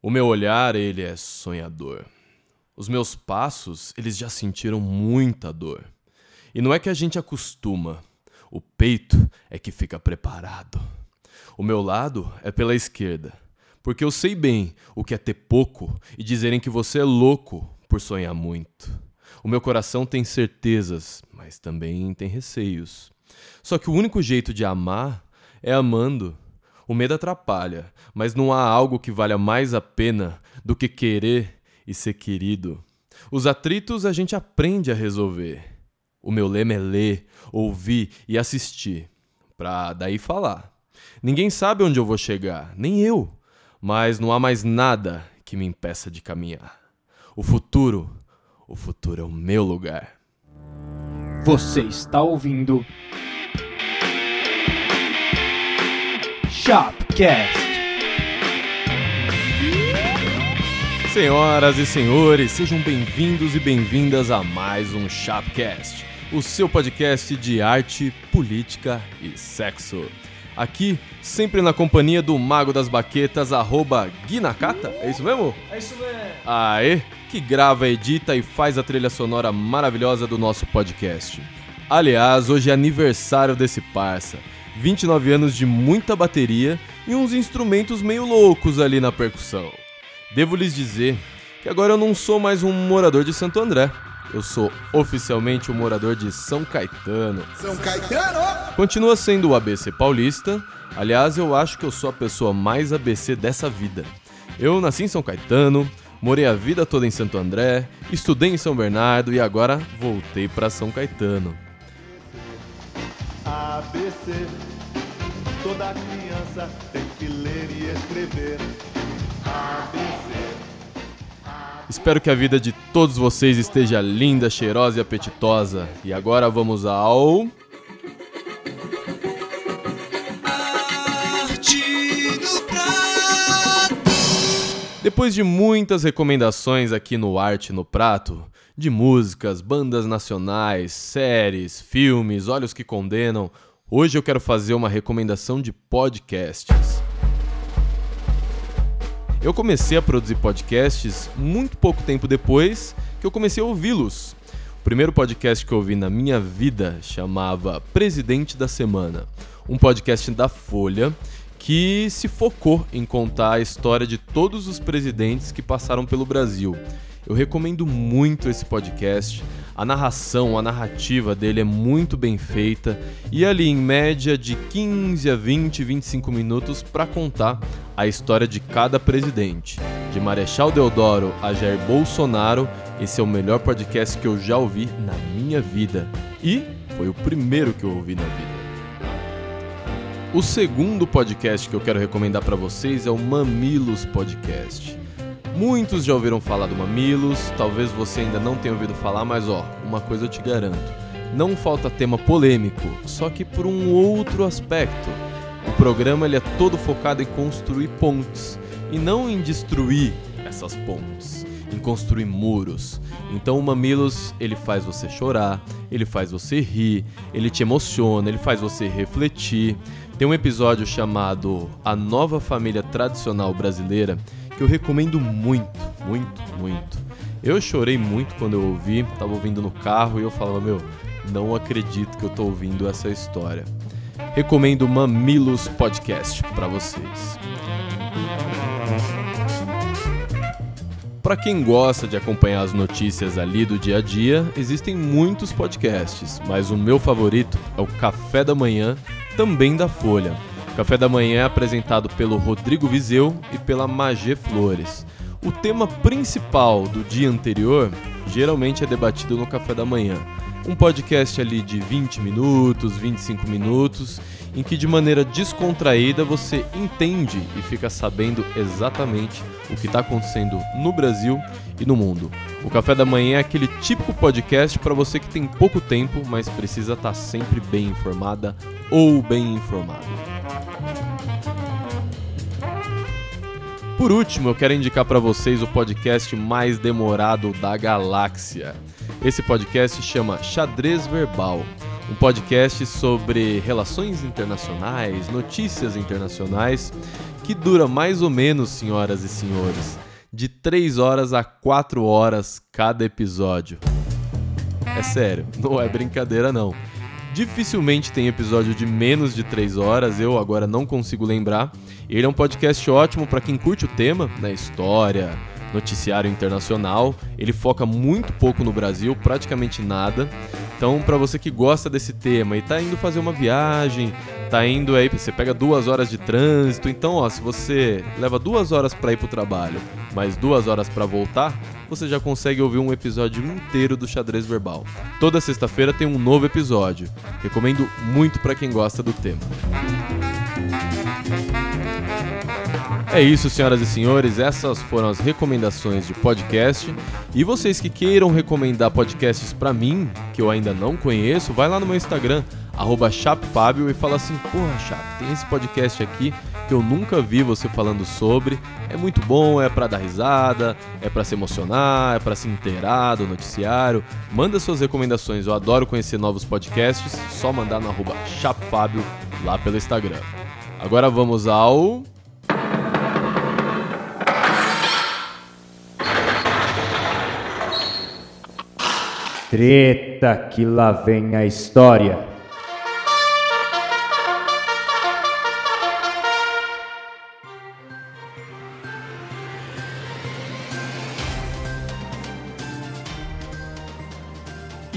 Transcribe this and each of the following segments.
O meu olhar, ele é sonhador. Os meus passos, eles já sentiram muita dor. E não é que a gente acostuma, o peito é que fica preparado. O meu lado é pela esquerda, porque eu sei bem o que é ter pouco e dizerem que você é louco por sonhar muito. O meu coração tem certezas, mas também tem receios. Só que o único jeito de amar é amando. O medo atrapalha, mas não há algo que valha mais a pena do que querer e ser querido. Os atritos a gente aprende a resolver. O meu lema é ler, ouvir e assistir, pra daí falar. Ninguém sabe onde eu vou chegar, nem eu, mas não há mais nada que me impeça de caminhar. O futuro, o futuro é o meu lugar. Você está ouvindo Shopcast. Senhoras e senhores, sejam bem-vindos e bem-vindas a mais um Shopcast, o seu podcast de arte, política e sexo. Aqui, sempre na companhia do Mago das Baquetas, arroba Gui Nakata, é isso mesmo? É isso mesmo. Aê, que grava, edita e faz a trilha sonora maravilhosa do nosso podcast. Aliás, hoje é aniversário desse parça. 29 anos de muita bateria e uns instrumentos meio loucos ali na percussão. Devo lhes dizer que agora eu não sou mais um morador de Santo André. Eu sou oficialmente um morador de São Caetano. São Caetano! Continua sendo o ABC paulista. Aliás, eu acho que eu sou a pessoa mais ABC dessa vida. Eu nasci em São Caetano, morei a vida toda em Santo André, estudei em São Bernardo e agora voltei para São Caetano. ABC. Toda criança tem que ler e escrever. ABC. Espero que a vida de todos vocês esteja linda, cheirosa e apetitosa. E agora vamos ao. Depois de muitas recomendações aqui no Arte no Prato, de músicas, bandas nacionais, séries, filmes, Olhos que Condenam, hoje eu quero fazer uma recomendação de podcasts. Eu comecei a produzir podcasts muito pouco tempo depois que eu comecei a ouvi-los. O primeiro podcast que eu ouvi na minha vida chamava Presidente da Semana, um podcast da Folha que se focou em contar a história de todos os presidentes que passaram pelo Brasil. Eu recomendo muito esse podcast. A narração, a narrativa dele é muito bem feita e ali em média de 15 a 20, 25 minutos para contar a história de cada presidente. De Marechal Deodoro a Jair Bolsonaro, esse é o melhor podcast que eu já ouvi na minha vida e foi o primeiro que eu ouvi na vida. O segundo podcast que eu quero recomendar para vocês é o Mamilos Podcast. Muitos já ouviram falar do Mamilos, talvez você ainda não tenha ouvido falar, mas ó, uma coisa eu te garanto. Não falta tema polêmico, só que por um outro aspecto. O programa ele é todo focado em construir pontes e não em destruir essas pontes, em construir muros. Então o Mamilos, ele faz você chorar, ele faz você rir, ele te emociona, ele faz você refletir. Tem um episódio chamado A Nova Família Tradicional Brasileira que eu recomendo muito, muito, muito. Eu chorei muito quando eu ouvi, tava ouvindo no carro e eu falava, meu, não acredito que eu tô ouvindo essa história. Recomendo Mamilos Podcast para vocês. Para quem gosta de acompanhar as notícias ali do dia a dia, existem muitos podcasts, mas o meu favorito é o Café da Manhã, também da Folha. Café da Manhã é apresentado pelo Rodrigo Vizeu e pela Magê Flores. O tema principal do dia anterior geralmente é debatido no Café da Manhã. Um podcast ali de 20 minutos, 25 minutos, em que de maneira descontraída você entende e fica sabendo exatamente o que está acontecendo no Brasil e no mundo. O Café da Manhã é aquele típico podcast para você que tem pouco tempo, mas precisa estar sempre bem informada ou bem informado. Por último, eu quero indicar para vocês o podcast mais demorado da galáxia. Esse podcast chama Xadrez Verbal, um podcast sobre relações internacionais, notícias internacionais, que dura mais ou menos, senhoras e senhores, de 3 horas a 4 horas cada episódio. É sério, não é brincadeira não. Dificilmente tem episódio de menos de 3 horas, eu agora não consigo lembrar. Ele é um podcast ótimo para quem curte o tema, né, história, noticiário internacional. Ele foca muito pouco no Brasil, praticamente nada. Então, para você que gosta desse tema e tá indo fazer uma viagem, tá indo aí, você pega duas horas de trânsito, então, ó, se você leva duas horas para ir pro trabalho, mais duas horas para voltar, você já consegue ouvir um episódio inteiro do Xadrez Verbal. Toda sexta-feira tem um novo episódio. Recomendo muito para quem gosta do tema. É isso, senhoras e senhores, essas foram as recomendações de podcast. E vocês que queiram recomendar podcasts para mim, que eu ainda não conheço, vai lá no meu Instagram, chapfábio, e fala assim: Porra, Chap, tem esse podcast aqui que eu nunca vi você falando sobre. É muito bom, é para dar risada, é para se emocionar, é para se inteirar do noticiário. Manda suas recomendações, eu adoro conhecer novos podcasts. Só mandar no chapfábio lá pelo Instagram. Agora vamos ao. Treta que lá vem a história.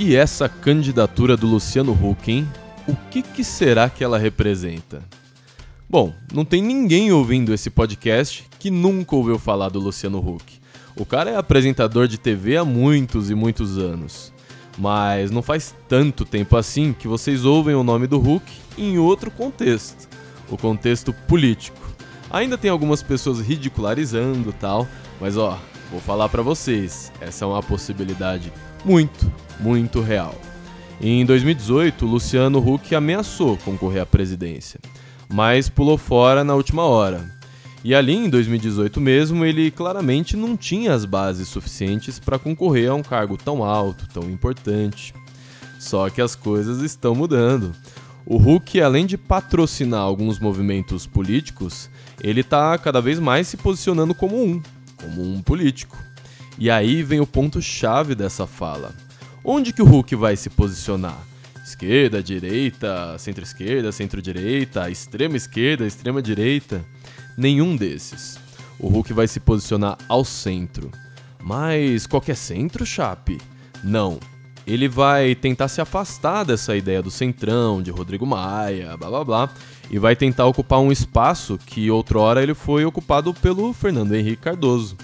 E essa candidatura do Luciano Huck, hein? O que, que será que ela representa? Bom, não tem ninguém ouvindo esse podcast que nunca ouviu falar do Luciano Huck. O cara é apresentador de TV há muitos e muitos anos mas não faz tanto tempo assim que vocês ouvem o nome do Hulk em outro contexto, o contexto político. Ainda tem algumas pessoas ridicularizando tal, mas ó, vou falar para vocês, essa é uma possibilidade muito, muito real. Em 2018, Luciano Huck ameaçou concorrer à presidência, mas pulou fora na última hora. E ali em 2018 mesmo, ele claramente não tinha as bases suficientes para concorrer a um cargo tão alto, tão importante. Só que as coisas estão mudando. O Hulk, além de patrocinar alguns movimentos políticos, ele está cada vez mais se posicionando como um, como um político. E aí vem o ponto-chave dessa fala. Onde que o Hulk vai se posicionar? Esquerda, direita, centro-esquerda, centro-direita, extrema esquerda, extrema direita? nenhum desses. O Hulk vai se posicionar ao centro. Mas qualquer centro, Chape? Não. Ele vai tentar se afastar dessa ideia do centrão, de Rodrigo Maia, blá blá blá, e vai tentar ocupar um espaço que outrora ele foi ocupado pelo Fernando Henrique Cardoso.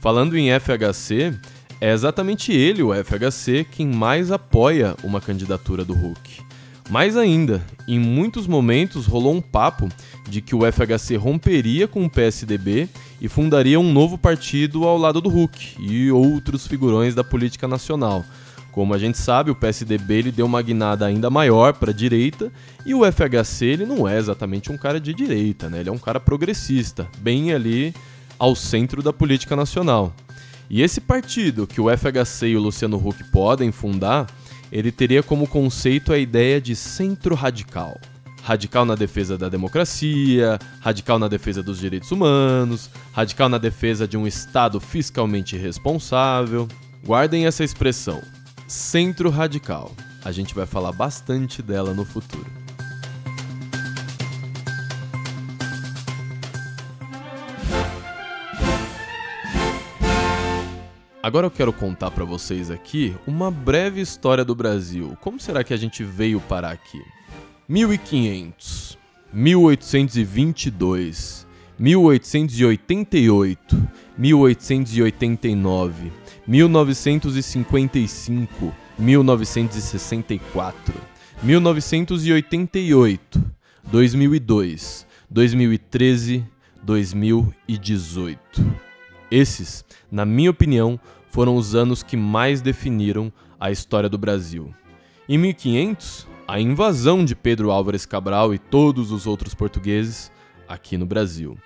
Falando em FHC, é exatamente ele, o FHC, quem mais apoia uma candidatura do Hulk. Mais ainda, em muitos momentos rolou um papo de que o FHC romperia com o PSDB e fundaria um novo partido ao lado do Huck e outros figurões da política nacional. Como a gente sabe, o PSDB ele deu uma guinada ainda maior para a direita e o FHC ele não é exatamente um cara de direita, né? ele é um cara progressista, bem ali ao centro da política nacional. E esse partido que o FHC e o Luciano Huck podem fundar ele teria como conceito a ideia de centro radical. Radical na defesa da democracia, radical na defesa dos direitos humanos, radical na defesa de um Estado fiscalmente responsável. Guardem essa expressão, centro radical. A gente vai falar bastante dela no futuro. Agora eu quero contar para vocês aqui uma breve história do Brasil. Como será que a gente veio parar aqui? 1500, 1822, 1888, 1889, 1955, 1964, 1988, 2002, 2013, 2018. Esses, na minha opinião, foram os anos que mais definiram a história do Brasil. Em 1500, a invasão de Pedro Álvares Cabral e todos os outros portugueses aqui no Brasil.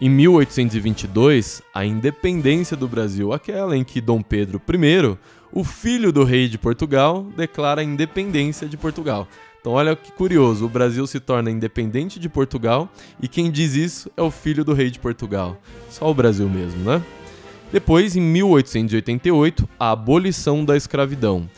Em 1822, a independência do Brasil, aquela em que Dom Pedro I, o filho do rei de Portugal, declara a independência de Portugal. Então olha que curioso, o Brasil se torna independente de Portugal e quem diz isso é o filho do rei de Portugal. Só o Brasil mesmo, né? Depois, em 1888, a abolição da escravidão,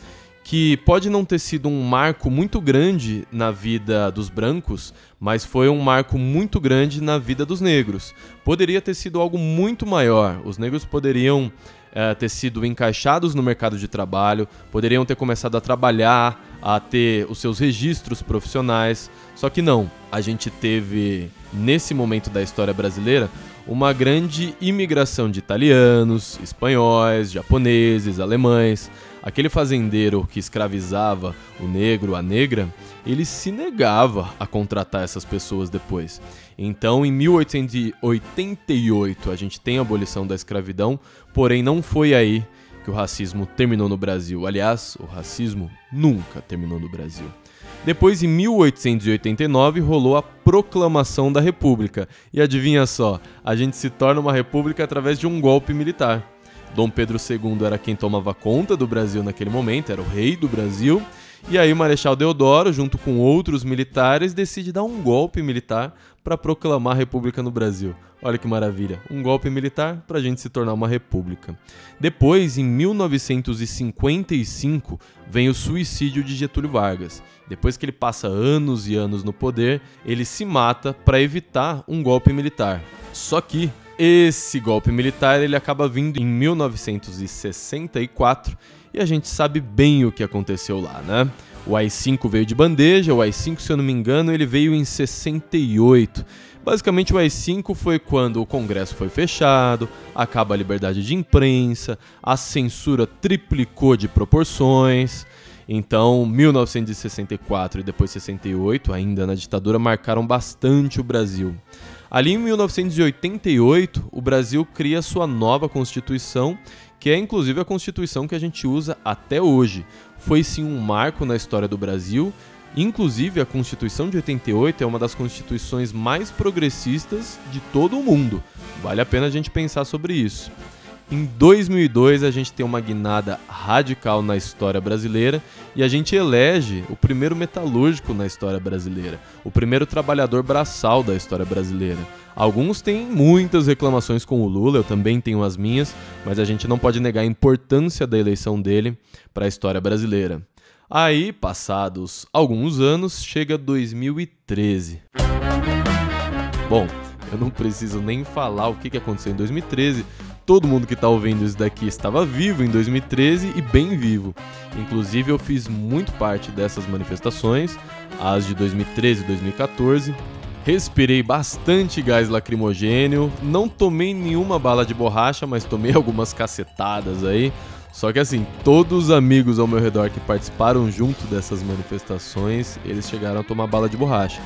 que pode não ter sido um marco muito grande na vida dos brancos, mas foi um marco muito grande na vida dos negros. Poderia ter sido algo muito maior. Os negros poderiam é, ter sido encaixados no mercado de trabalho, poderiam ter começado a trabalhar, a ter os seus registros profissionais. Só que não, a gente teve, nesse momento da história brasileira, uma grande imigração de italianos, espanhóis, japoneses, alemães. Aquele fazendeiro que escravizava o negro, a negra, ele se negava a contratar essas pessoas depois. Então, em 1888, a gente tem a abolição da escravidão, porém não foi aí que o racismo terminou no Brasil. Aliás, o racismo nunca terminou no Brasil. Depois, em 1889, rolou a Proclamação da República. E adivinha só, a gente se torna uma república através de um golpe militar. Dom Pedro II era quem tomava conta do Brasil naquele momento, era o rei do Brasil. E aí o Marechal Deodoro, junto com outros militares, decide dar um golpe militar para proclamar a república no Brasil. Olha que maravilha, um golpe militar para a gente se tornar uma república. Depois, em 1955, vem o suicídio de Getúlio Vargas. Depois que ele passa anos e anos no poder, ele se mata para evitar um golpe militar. Só que esse golpe militar ele acaba vindo em 1964 e a gente sabe bem o que aconteceu lá, né? O AI-5 veio de bandeja, o AI-5, se eu não me engano, ele veio em 68. Basicamente, o AI-5 foi quando o Congresso foi fechado, acaba a liberdade de imprensa, a censura triplicou de proporções. Então, 1964 e depois 68, ainda na ditadura, marcaram bastante o Brasil. Ali em 1988, o Brasil cria sua nova Constituição, que é inclusive a Constituição que a gente usa até hoje. Foi sim um marco na história do Brasil. Inclusive, a Constituição de 88 é uma das constituições mais progressistas de todo o mundo. Vale a pena a gente pensar sobre isso. Em 2002, a gente tem uma guinada radical na história brasileira e a gente elege o primeiro metalúrgico na história brasileira, o primeiro trabalhador braçal da história brasileira. Alguns têm muitas reclamações com o Lula, eu também tenho as minhas, mas a gente não pode negar a importância da eleição dele para a história brasileira. Aí, passados alguns anos, chega 2013. Bom, eu não preciso nem falar o que aconteceu em 2013, todo mundo que está ouvindo isso daqui estava vivo em 2013 e bem vivo. Inclusive, eu fiz muito parte dessas manifestações, as de 2013 e 2014. Respirei bastante gás lacrimogênio, não tomei nenhuma bala de borracha, mas tomei algumas cacetadas aí. Só que assim, todos os amigos ao meu redor que participaram junto dessas manifestações, eles chegaram a tomar bala de borracha.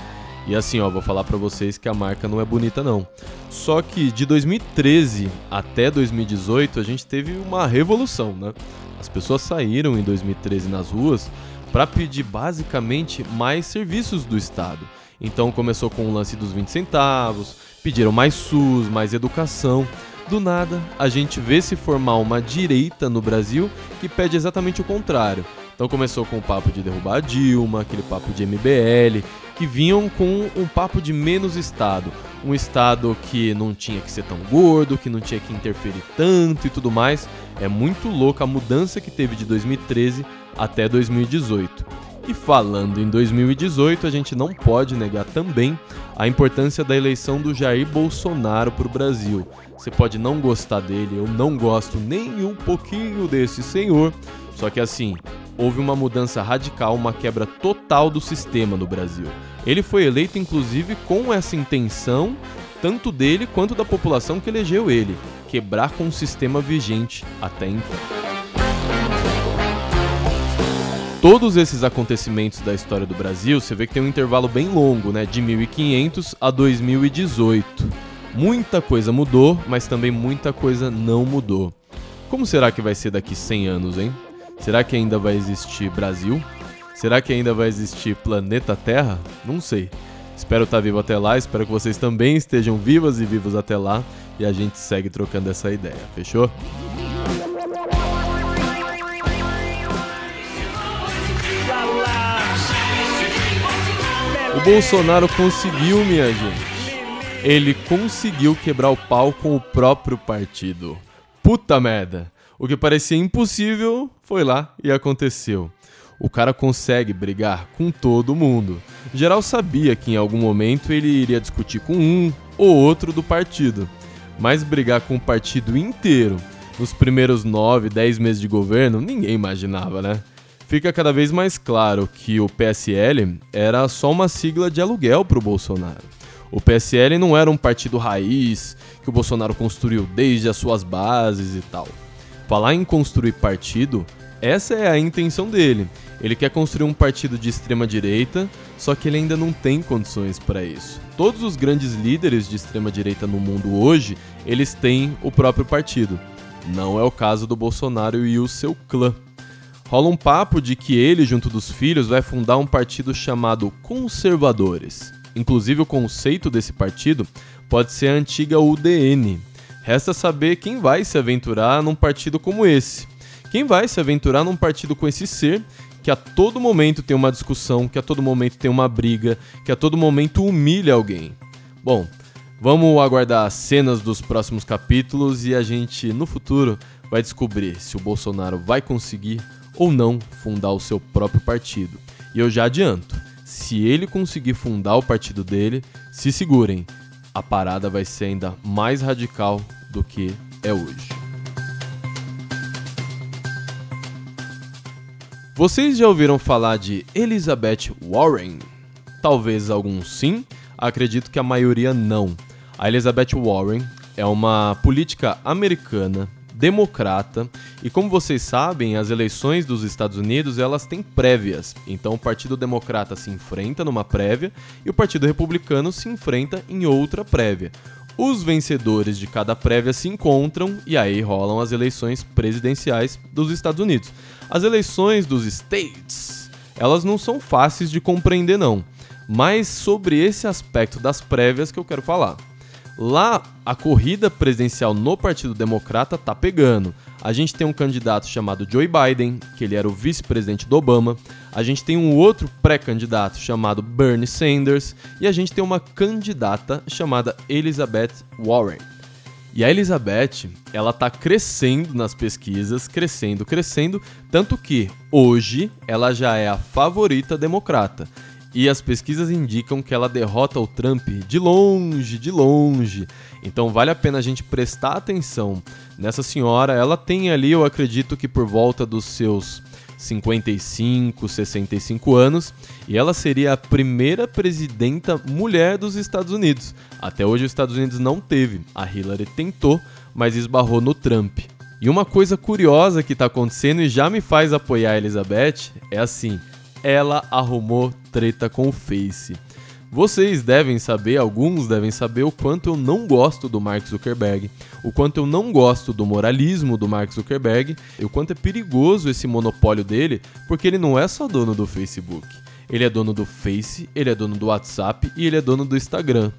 E assim, ó, vou falar para vocês que a marca não é bonita não. Só que de 2013 até 2018 a gente teve uma revolução, né? As pessoas saíram em 2013 nas ruas para pedir basicamente mais serviços do Estado. Então começou com o lance dos 20 centavos, pediram mais SUS, mais educação. Do nada, a gente vê se formar uma direita no Brasil que pede exatamente o contrário. Então começou com o papo de derrubar a Dilma, aquele papo de MBL, que vinham com um papo de menos Estado. Um Estado que não tinha que ser tão gordo, que não tinha que interferir tanto e tudo mais. É muito louca a mudança que teve de 2013 até 2018. E falando em 2018, a gente não pode negar também a importância da eleição do Jair Bolsonaro para o Brasil. Você pode não gostar dele, eu não gosto nem um pouquinho desse senhor, só que assim, houve uma mudança radical, uma quebra total do sistema no Brasil. Ele foi eleito inclusive com essa intenção, tanto dele quanto da população que elegeu ele, quebrar com o sistema vigente até então. Todos esses acontecimentos da história do Brasil, você vê que tem um intervalo bem longo, né, de 1500 a 2018. Muita coisa mudou, mas também muita coisa não mudou. Como será que vai ser daqui 100 anos, hein? Será que ainda vai existir Brasil? Será que ainda vai existir planeta Terra? Não sei. Espero estar vivo até lá, espero que vocês também estejam vivas e vivos até lá e a gente segue trocando essa ideia, fechou? O Bolsonaro conseguiu, minha gente. Ele conseguiu quebrar o pau com o próprio partido. Puta merda. O que parecia impossível foi lá e aconteceu. O cara consegue brigar com todo mundo. Geral sabia que em algum momento ele iria discutir com um ou outro do partido, mas brigar com o partido inteiro nos primeiros 9, 10 meses de governo, ninguém imaginava, né? Fica cada vez mais claro que o PSL era só uma sigla de aluguel para o Bolsonaro. O PSL não era um partido raiz que o Bolsonaro construiu desde as suas bases e tal. Falar em construir partido, essa é a intenção dele. Ele quer construir um partido de extrema direita, só que ele ainda não tem condições para isso. Todos os grandes líderes de extrema direita no mundo hoje, eles têm o próprio partido. Não é o caso do Bolsonaro e o seu clã. Rola um papo de que ele, junto dos filhos, vai fundar um partido chamado Conservadores. Inclusive, o conceito desse partido pode ser a antiga UDN. Resta saber quem vai se aventurar num partido como esse. Quem vai se aventurar num partido com esse ser que a todo momento tem uma discussão, que a todo momento tem uma briga, que a todo momento humilha alguém. Bom, vamos aguardar as cenas dos próximos capítulos e a gente, no futuro, vai descobrir se o Bolsonaro vai conseguir ou não fundar o seu próprio partido. E eu já adianto, se ele conseguir fundar o partido dele, se segurem, a parada vai ser ainda mais radical do que é hoje. Vocês já ouviram falar de Elizabeth Warren? Talvez alguns sim, acredito que a maioria não. A Elizabeth Warren é uma política americana democrata e como vocês sabem, as eleições dos Estados Unidos elas têm prévias. Então o Partido Democrata se enfrenta numa prévia e o Partido Republicano se enfrenta em outra prévia. Os vencedores de cada prévia se encontram e aí rolam as eleições presidenciais dos Estados Unidos. As eleições dos states, elas não são fáceis de compreender não, mas sobre esse aspecto das prévias que eu quero falar. Lá, a corrida presidencial no Partido Democrata tá pegando. A gente tem um candidato chamado Joe Biden, que ele era o vice-presidente do Obama. A gente tem um outro pré-candidato chamado Bernie Sanders. E a gente tem uma candidata chamada Elizabeth Warren. E a Elizabeth, ela tá crescendo nas pesquisas, crescendo, crescendo, tanto que hoje ela já é a favorita democrata. E as pesquisas indicam que ela derrota o Trump de longe, de longe. Então vale a pena a gente prestar atenção nessa senhora. Ela tem ali, eu acredito que por volta dos seus 55, 65 anos, e ela seria a primeira presidenta mulher dos Estados Unidos. Até hoje os Estados Unidos não teve. A Hillary tentou, mas esbarrou no Trump. E uma coisa curiosa que está acontecendo e já me faz apoiar a Elizabeth é assim: ela arrumou treta com o Face. Vocês devem saber, alguns devem saber, o quanto eu não gosto do Mark Zuckerberg, o quanto eu não gosto do moralismo do Mark Zuckerberg, o quanto é perigoso esse monopólio dele, porque ele não é só dono do Facebook. Ele é dono do Face, ele é dono do WhatsApp e ele é dono do Instagram.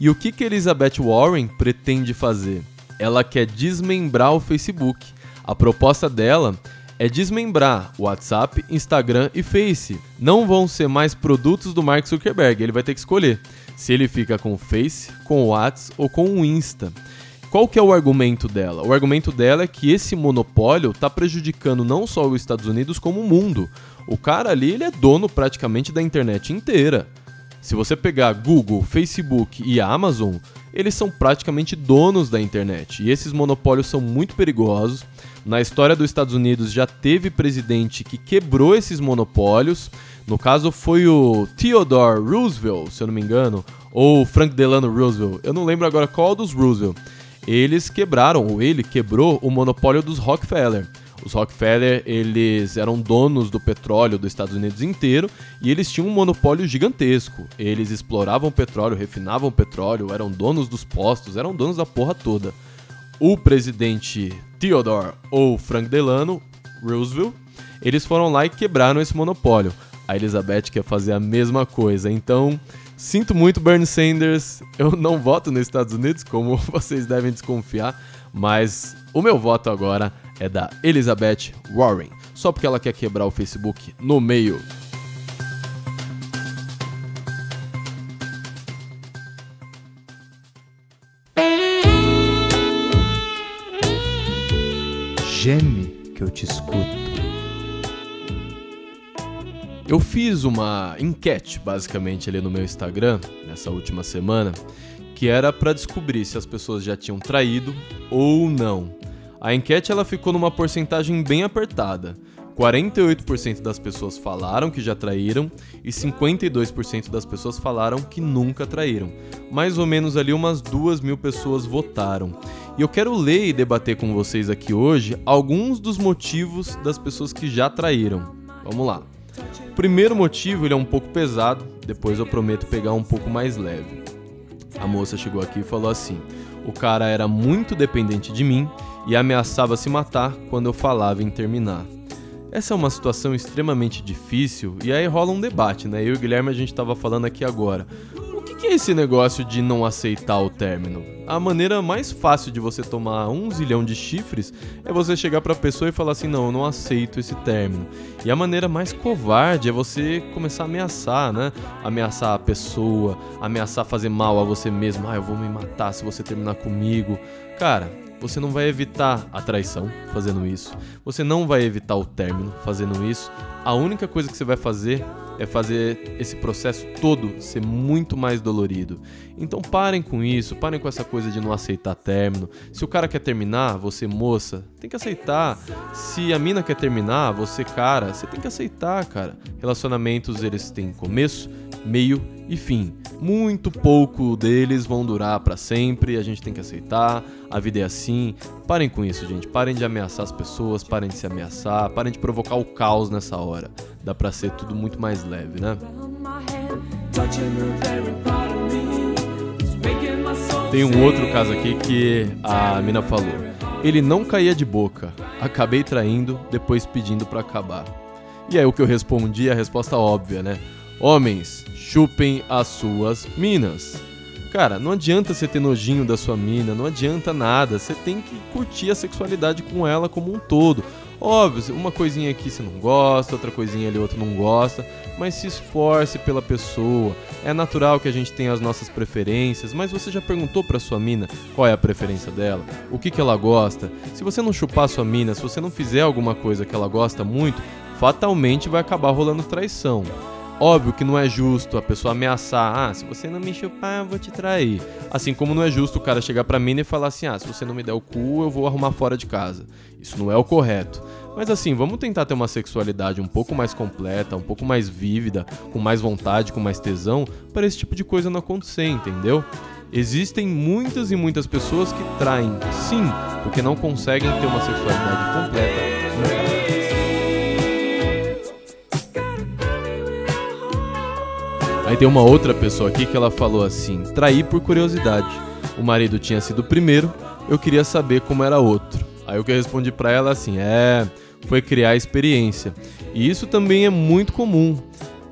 E o que, que Elizabeth Warren pretende fazer? Ela quer desmembrar o Facebook. A proposta dela é desmembrar o WhatsApp, Instagram e Face. Não vão ser mais produtos do Mark Zuckerberg, ele vai ter que escolher se ele fica com o Face, com o WhatsApp ou com o Insta. Qual que é o argumento dela? O argumento dela é que esse monopólio está prejudicando não só os Estados Unidos como o mundo. O cara ali ele é dono praticamente da internet inteira. Se você pegar Google, Facebook e Amazon, eles são praticamente donos da internet. E esses monopólios são muito perigosos. Na história dos Estados Unidos já teve presidente que quebrou esses monopólios. No caso foi o Theodore Roosevelt, se eu não me engano, ou Frank Delano Roosevelt. Eu não lembro agora qual dos Roosevelt. Eles quebraram, ou ele quebrou o monopólio dos Rockefeller. Os Rockefeller, eles eram donos do petróleo dos Estados Unidos inteiro e eles tinham um monopólio gigantesco. Eles exploravam petróleo, refinavam petróleo, eram donos dos postos, eram donos da porra toda. O presidente Theodore ou Frank Delano Roosevelt, eles foram lá e quebraram esse monopólio. A Elizabeth quer fazer a mesma coisa. Então, sinto muito Bernie Sanders, eu não voto nos Estados Unidos, como vocês devem desconfiar, mas o meu voto agora é da Elizabeth Warren, só porque ela quer quebrar o Facebook no meio. Geme que eu te escuto. Eu fiz uma enquete, basicamente, ali no meu Instagram, nessa última semana, que era para descobrir se as pessoas já tinham traído ou não. A enquete ela ficou numa porcentagem bem apertada. 48% das pessoas falaram que já traíram e 52% das pessoas falaram que nunca traíram. Mais ou menos ali umas duas mil pessoas votaram. E eu quero ler e debater com vocês aqui hoje alguns dos motivos das pessoas que já traíram. Vamos lá. O primeiro motivo ele é um pouco pesado, depois eu prometo pegar um pouco mais leve. A moça chegou aqui e falou assim: o cara era muito dependente de mim e ameaçava se matar quando eu falava em terminar. Essa é uma situação extremamente difícil e aí rola um debate, né? Eu e o Guilherme a gente estava falando aqui agora. O que, é esse negócio de não aceitar o término? A maneira mais fácil de você tomar um zilhão de chifres é você chegar pra pessoa e falar assim: não, eu não aceito esse término. E a maneira mais covarde é você começar a ameaçar, né? Ameaçar a pessoa, ameaçar fazer mal a você mesmo. Ah, eu vou me matar se você terminar comigo. Cara, você não vai evitar a traição fazendo isso. Você não vai evitar o término fazendo isso. A única coisa que você vai fazer é fazer esse processo todo ser muito mais dolorido. Então parem com isso, parem com essa coisa de não aceitar término. Se o cara quer terminar, você moça, tem que aceitar. Se a mina quer terminar, você cara, você tem que aceitar, cara. Relacionamentos eles têm começo, meio e fim. Muito pouco deles vão durar para sempre, a gente tem que aceitar, a vida é assim. Parem com isso, gente. Parem de ameaçar as pessoas, parem de se ameaçar, parem de provocar o caos nessa hora. Dá pra ser tudo muito mais leve, né? Tem um outro caso aqui que a mina falou. Ele não caía de boca. Acabei traindo, depois pedindo para acabar. E aí o que eu respondi, a resposta óbvia, né? Homens, chupem as suas minas. Cara, não adianta você ter nojinho da sua mina, não adianta nada. Você tem que curtir a sexualidade com ela como um todo. Óbvio, uma coisinha aqui você não gosta, outra coisinha ali outra não gosta, mas se esforce pela pessoa. É natural que a gente tenha as nossas preferências, mas você já perguntou pra sua mina qual é a preferência dela? O que, que ela gosta? Se você não chupar sua mina, se você não fizer alguma coisa que ela gosta muito, fatalmente vai acabar rolando traição. Óbvio que não é justo a pessoa ameaçar, ah, se você não me chupar, eu vou te trair. Assim como não é justo o cara chegar pra mim e falar assim, ah, se você não me der o cu, eu vou arrumar fora de casa. Isso não é o correto. Mas assim, vamos tentar ter uma sexualidade um pouco mais completa, um pouco mais vívida, com mais vontade, com mais tesão, para esse tipo de coisa não acontecer, entendeu? Existem muitas e muitas pessoas que traem, sim, porque não conseguem ter uma sexualidade completa. Aí tem uma outra pessoa aqui que ela falou assim: traí por curiosidade. O marido tinha sido o primeiro, eu queria saber como era outro. Aí o que eu respondi para ela assim: é, foi criar experiência. E isso também é muito comum.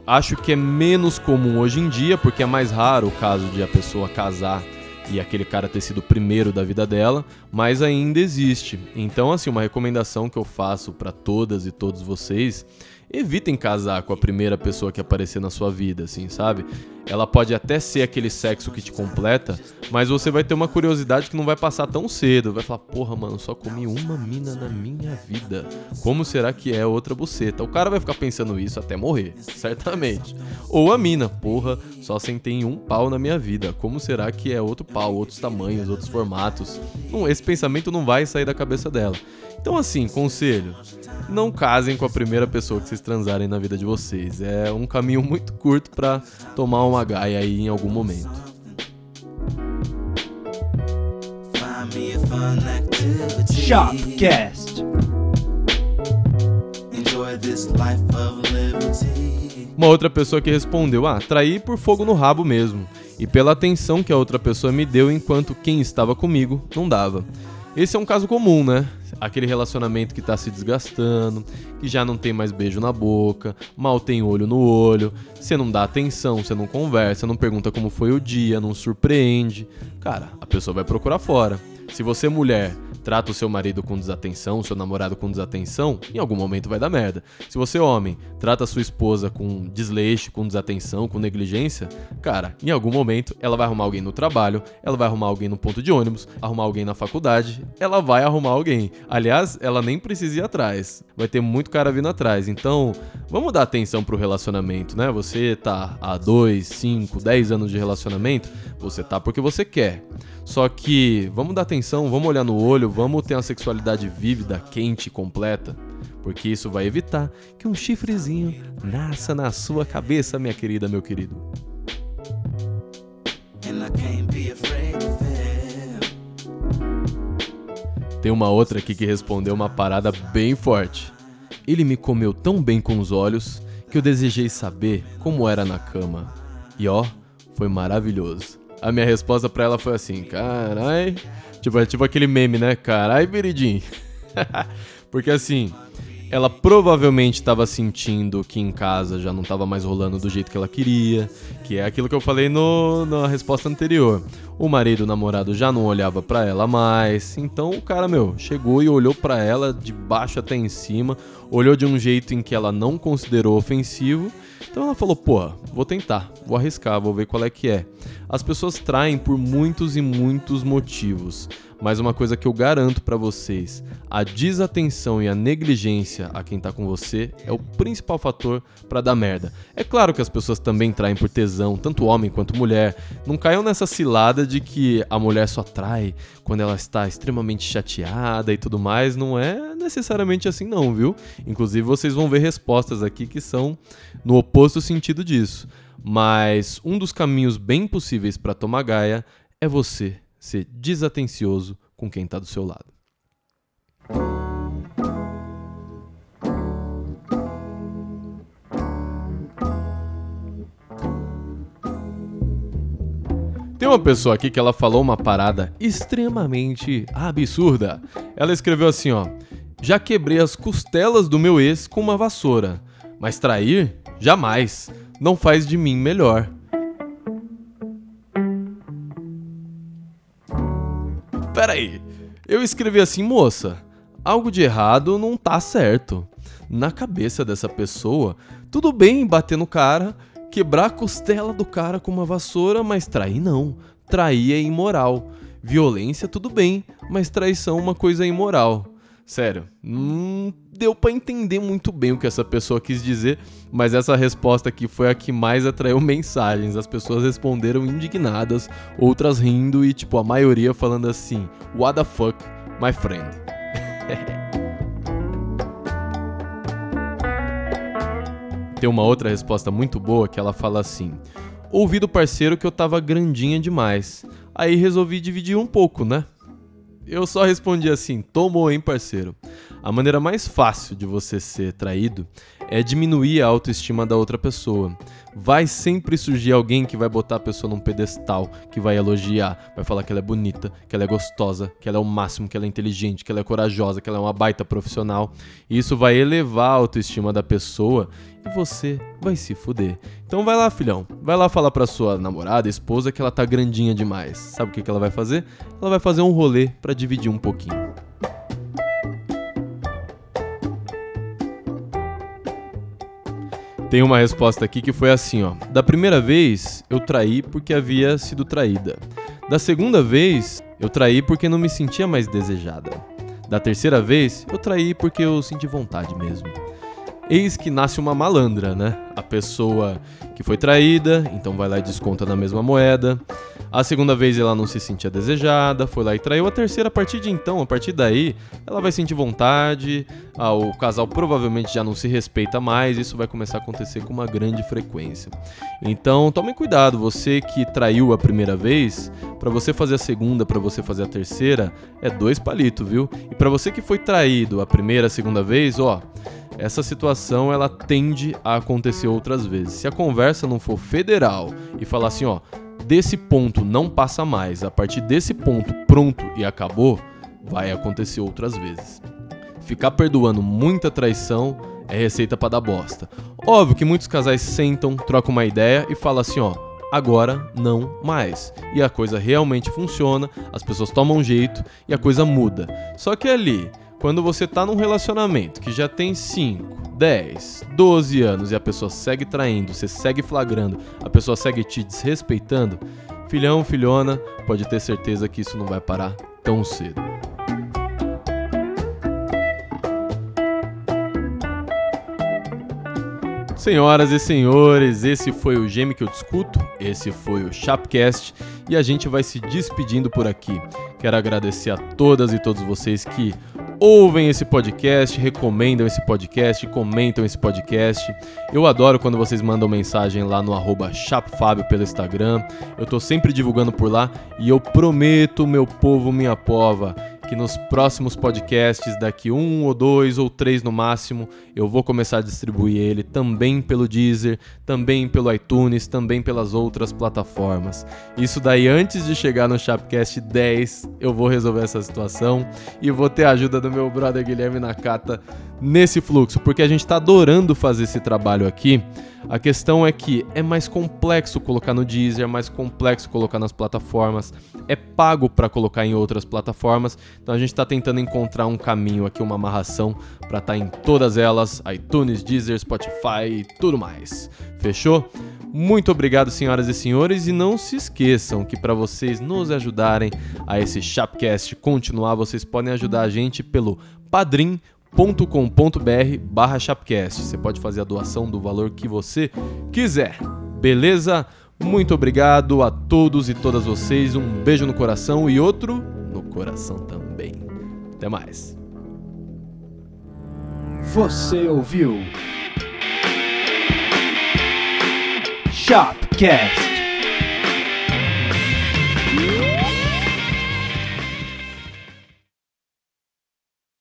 Acho que é menos comum hoje em dia, porque é mais raro o caso de a pessoa casar e aquele cara ter sido o primeiro da vida dela, mas ainda existe. Então, assim, uma recomendação que eu faço para todas e todos vocês evitem casar com a primeira pessoa que aparecer na sua vida, assim, sabe? Ela pode até ser aquele sexo que te completa, mas você vai ter uma curiosidade que não vai passar tão cedo. Vai falar, porra, mano, só comi uma mina na minha vida. Como será que é outra buceta? O cara vai ficar pensando isso até morrer, certamente. Ou a mina, porra, só sentei um pau na minha vida. Como será que é outro pau, outros tamanhos, outros formatos? Não, esse pensamento não vai sair da cabeça dela. Então, assim, conselho: não casem com a primeira pessoa que vocês transarem na vida de vocês. É um caminho muito curto para tomar uma gaia aí em algum momento. Shopcast. Uma outra pessoa que respondeu: Ah, traí por fogo no rabo mesmo, e pela atenção que a outra pessoa me deu enquanto quem estava comigo não dava. Esse é um caso comum, né? Aquele relacionamento que tá se desgastando, que já não tem mais beijo na boca, mal tem olho no olho, você não dá atenção, você não conversa, não pergunta como foi o dia, não surpreende. Cara, a pessoa vai procurar fora. Se você, mulher, trata o seu marido com desatenção, o seu namorado com desatenção, em algum momento vai dar merda. Se você, homem, trata a sua esposa com desleixo, com desatenção, com negligência, cara, em algum momento ela vai arrumar alguém no trabalho, ela vai arrumar alguém no ponto de ônibus, arrumar alguém na faculdade, ela vai arrumar alguém. Aliás, ela nem precisa ir atrás. Vai ter muito cara vindo atrás. Então, vamos dar atenção pro relacionamento, né? Você tá há 2, 5, 10 anos de relacionamento, você tá porque você quer. Só que vamos dar atenção, vamos olhar no olho, vamos ter uma sexualidade vívida, quente e completa. Porque isso vai evitar que um chifrezinho nasça na sua cabeça, minha querida, meu querido. Tem uma outra aqui que respondeu uma parada bem forte. Ele me comeu tão bem com os olhos que eu desejei saber como era na cama. E ó, foi maravilhoso. A minha resposta para ela foi assim: carai. Tipo, é tipo aquele meme, né? Carai, Beridim. Porque assim, ela provavelmente estava sentindo que em casa já não estava mais rolando do jeito que ela queria, que é aquilo que eu falei no, na resposta anterior. O marido, o namorado já não olhava para ela mais, então o cara, meu, chegou e olhou para ela de baixo até em cima, olhou de um jeito em que ela não considerou ofensivo, então ela falou: pô, vou tentar, vou arriscar, vou ver qual é que é. As pessoas traem por muitos e muitos motivos. Mas uma coisa que eu garanto para vocês, a desatenção e a negligência a quem tá com você é o principal fator para dar merda. É claro que as pessoas também traem por tesão, tanto homem quanto mulher. Não caiam nessa cilada de que a mulher só trai quando ela está extremamente chateada e tudo mais, não é necessariamente assim não, viu? Inclusive vocês vão ver respostas aqui que são no oposto sentido disso. Mas um dos caminhos bem possíveis para tomar gaia é você ser desatencioso com quem está do seu lado. Tem uma pessoa aqui que ela falou uma parada extremamente absurda. Ela escreveu assim, ó: "Já quebrei as costelas do meu ex com uma vassoura, mas trair jamais. Não faz de mim melhor." Pera aí. Eu escrevi assim, moça, algo de errado não tá certo. Na cabeça dessa pessoa, tudo bem bater no cara, quebrar a costela do cara com uma vassoura, mas trair não. Trair é imoral. Violência, tudo bem, mas traição é uma coisa imoral. Sério, não deu para entender muito bem o que essa pessoa quis dizer, mas essa resposta aqui foi a que mais atraiu mensagens. As pessoas responderam indignadas, outras rindo e, tipo, a maioria falando assim: What the fuck, my friend? Tem uma outra resposta muito boa que ela fala assim: Ouvi do parceiro que eu tava grandinha demais. Aí resolvi dividir um pouco, né? Eu só respondi assim: tomou, hein, parceiro? A maneira mais fácil de você ser traído é diminuir a autoestima da outra pessoa. Vai sempre surgir alguém que vai botar a pessoa num pedestal, que vai elogiar, vai falar que ela é bonita, que ela é gostosa, que ela é o máximo, que ela é inteligente, que ela é corajosa, que ela é uma baita profissional. E isso vai elevar a autoestima da pessoa e você vai se fuder. Então vai lá, filhão. Vai lá falar pra sua namorada, esposa, que ela tá grandinha demais. Sabe o que, que ela vai fazer? Ela vai fazer um rolê para dividir um pouquinho. Tem uma resposta aqui que foi assim, ó. Da primeira vez, eu traí porque havia sido traída. Da segunda vez, eu traí porque não me sentia mais desejada. Da terceira vez, eu traí porque eu senti vontade mesmo. Eis que nasce uma malandra, né? A pessoa que foi traída, então vai lá e desconta na mesma moeda. A segunda vez ela não se sentia desejada, foi lá e traiu. A terceira, a partir de então, a partir daí, ela vai sentir vontade. Ah, o casal provavelmente já não se respeita mais. Isso vai começar a acontecer com uma grande frequência. Então, tome cuidado. Você que traiu a primeira vez, para você fazer a segunda, para você fazer a terceira, é dois palitos, viu? E para você que foi traído a primeira, a segunda vez, ó essa situação ela tende a acontecer outras vezes. Se a conversa não for federal e falar assim, ó, desse ponto não passa mais, a partir desse ponto pronto e acabou, vai acontecer outras vezes. Ficar perdoando muita traição é receita para dar bosta. Óbvio que muitos casais sentam, trocam uma ideia e falam assim, ó, Agora não mais. E a coisa realmente funciona, as pessoas tomam jeito e a coisa muda. Só que ali, quando você tá num relacionamento que já tem 5, 10, 12 anos e a pessoa segue traindo, você segue flagrando, a pessoa segue te desrespeitando, filhão, filhona, pode ter certeza que isso não vai parar tão cedo. Senhoras e senhores, esse foi o Geme que eu discuto, esse foi o Chapcast e a gente vai se despedindo por aqui. Quero agradecer a todas e todos vocês que ouvem esse podcast, recomendam esse podcast, comentam esse podcast. Eu adoro quando vocês mandam mensagem lá no arroba chapfabio pelo Instagram. Eu tô sempre divulgando por lá e eu prometo, meu povo, minha pova, que nos próximos podcasts, daqui um ou dois ou três no máximo, eu vou começar a distribuir ele também pelo Deezer, também pelo iTunes, também pelas outras plataformas. Isso daí antes de chegar no Chapcast 10, eu vou resolver essa situação e vou ter a ajuda do meu brother Guilherme Nakata nesse fluxo, porque a gente está adorando fazer esse trabalho aqui. A questão é que é mais complexo colocar no Deezer, é mais complexo colocar nas plataformas, é pago para colocar em outras plataformas, então a gente está tentando encontrar um caminho aqui, uma amarração para estar tá em todas elas, iTunes, Deezer, Spotify e tudo mais. Fechou? Muito obrigado, senhoras e senhores, e não se esqueçam que para vocês nos ajudarem a esse Chapcast continuar, vocês podem ajudar a gente pelo Padrim combr barra Chapcast. Você pode fazer a doação do valor que você quiser. Beleza? Muito obrigado a todos e todas vocês. Um beijo no coração e outro no coração também. Até mais. Você ouviu? Shopcast.